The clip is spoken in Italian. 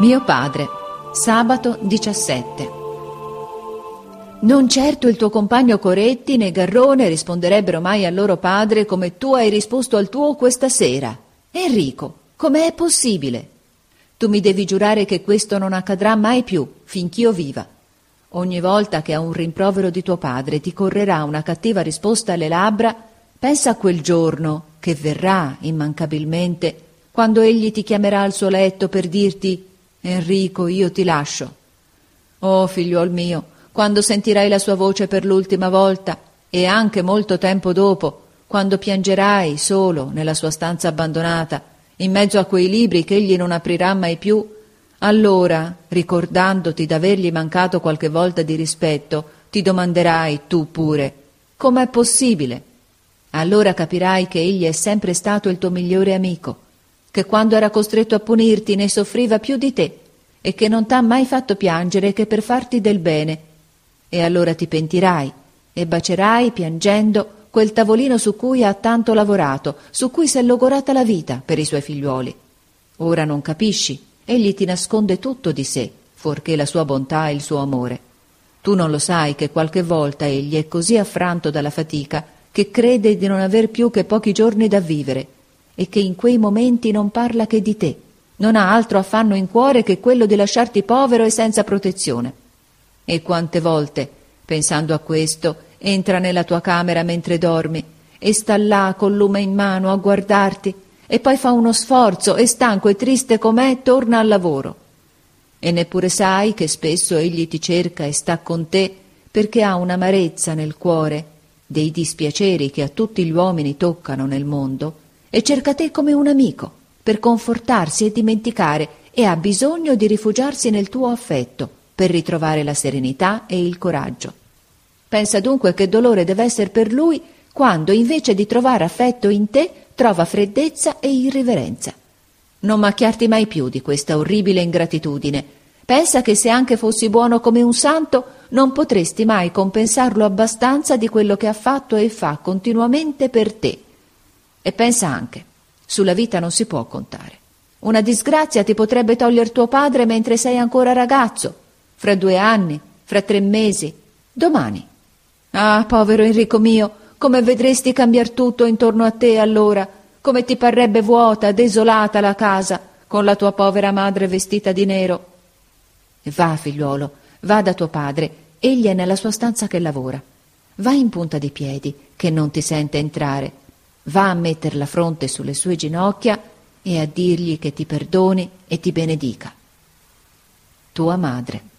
Mio padre, sabato 17. Non certo il tuo compagno Coretti né Garrone risponderebbero mai al loro padre come tu hai risposto al tuo questa sera. Enrico, com'è possibile? Tu mi devi giurare che questo non accadrà mai più, finch'io viva. Ogni volta che a un rimprovero di tuo padre ti correrà una cattiva risposta alle labbra, pensa a quel giorno che verrà immancabilmente, quando egli ti chiamerà al suo letto per dirti Enrico, io ti lascio. Oh, figliuol mio, quando sentirai la sua voce per l'ultima volta, e anche molto tempo dopo, quando piangerai solo nella sua stanza abbandonata, in mezzo a quei libri che egli non aprirà mai più, allora, ricordandoti d'avergli mancato qualche volta di rispetto, ti domanderai tu pure com'è possibile. Allora capirai che egli è sempre stato il tuo migliore amico che quando era costretto a punirti ne soffriva più di te e che non t'ha mai fatto piangere che per farti del bene. E allora ti pentirai e bacerai piangendo quel tavolino su cui ha tanto lavorato, su cui s'è logorata la vita per i suoi figliuoli. Ora non capisci, egli ti nasconde tutto di sé, fuorché la sua bontà e il suo amore. Tu non lo sai che qualche volta egli è così affranto dalla fatica che crede di non aver più che pochi giorni da vivere e che in quei momenti non parla che di te, non ha altro affanno in cuore che quello di lasciarti povero e senza protezione. E quante volte, pensando a questo, entra nella tua camera mentre dormi e sta là col lume in mano a guardarti e poi fa uno sforzo e stanco e triste com'è torna al lavoro. E neppure sai che spesso egli ti cerca e sta con te perché ha un'amarezza nel cuore dei dispiaceri che a tutti gli uomini toccano nel mondo e cerca te come un amico per confortarsi e dimenticare e ha bisogno di rifugiarsi nel tuo affetto per ritrovare la serenità e il coraggio. Pensa dunque che dolore deve essere per lui quando invece di trovare affetto in te trova freddezza e irriverenza. Non macchiarti mai più di questa orribile ingratitudine. Pensa che se anche fossi buono come un santo, non potresti mai compensarlo abbastanza di quello che ha fatto e fa continuamente per te e pensa anche, sulla vita non si può contare. Una disgrazia ti potrebbe togliere tuo padre mentre sei ancora ragazzo, fra due anni, fra tre mesi, domani. Ah, povero Enrico mio, come vedresti cambiar tutto intorno a te allora, come ti parrebbe vuota, desolata la casa, con la tua povera madre vestita di nero. Va, figliuolo, va da tuo padre, egli è nella sua stanza che lavora. Va in punta di piedi, che non ti sente entrare va a metter la fronte sulle sue ginocchia e a dirgli che ti perdoni e ti benedica. Tua madre.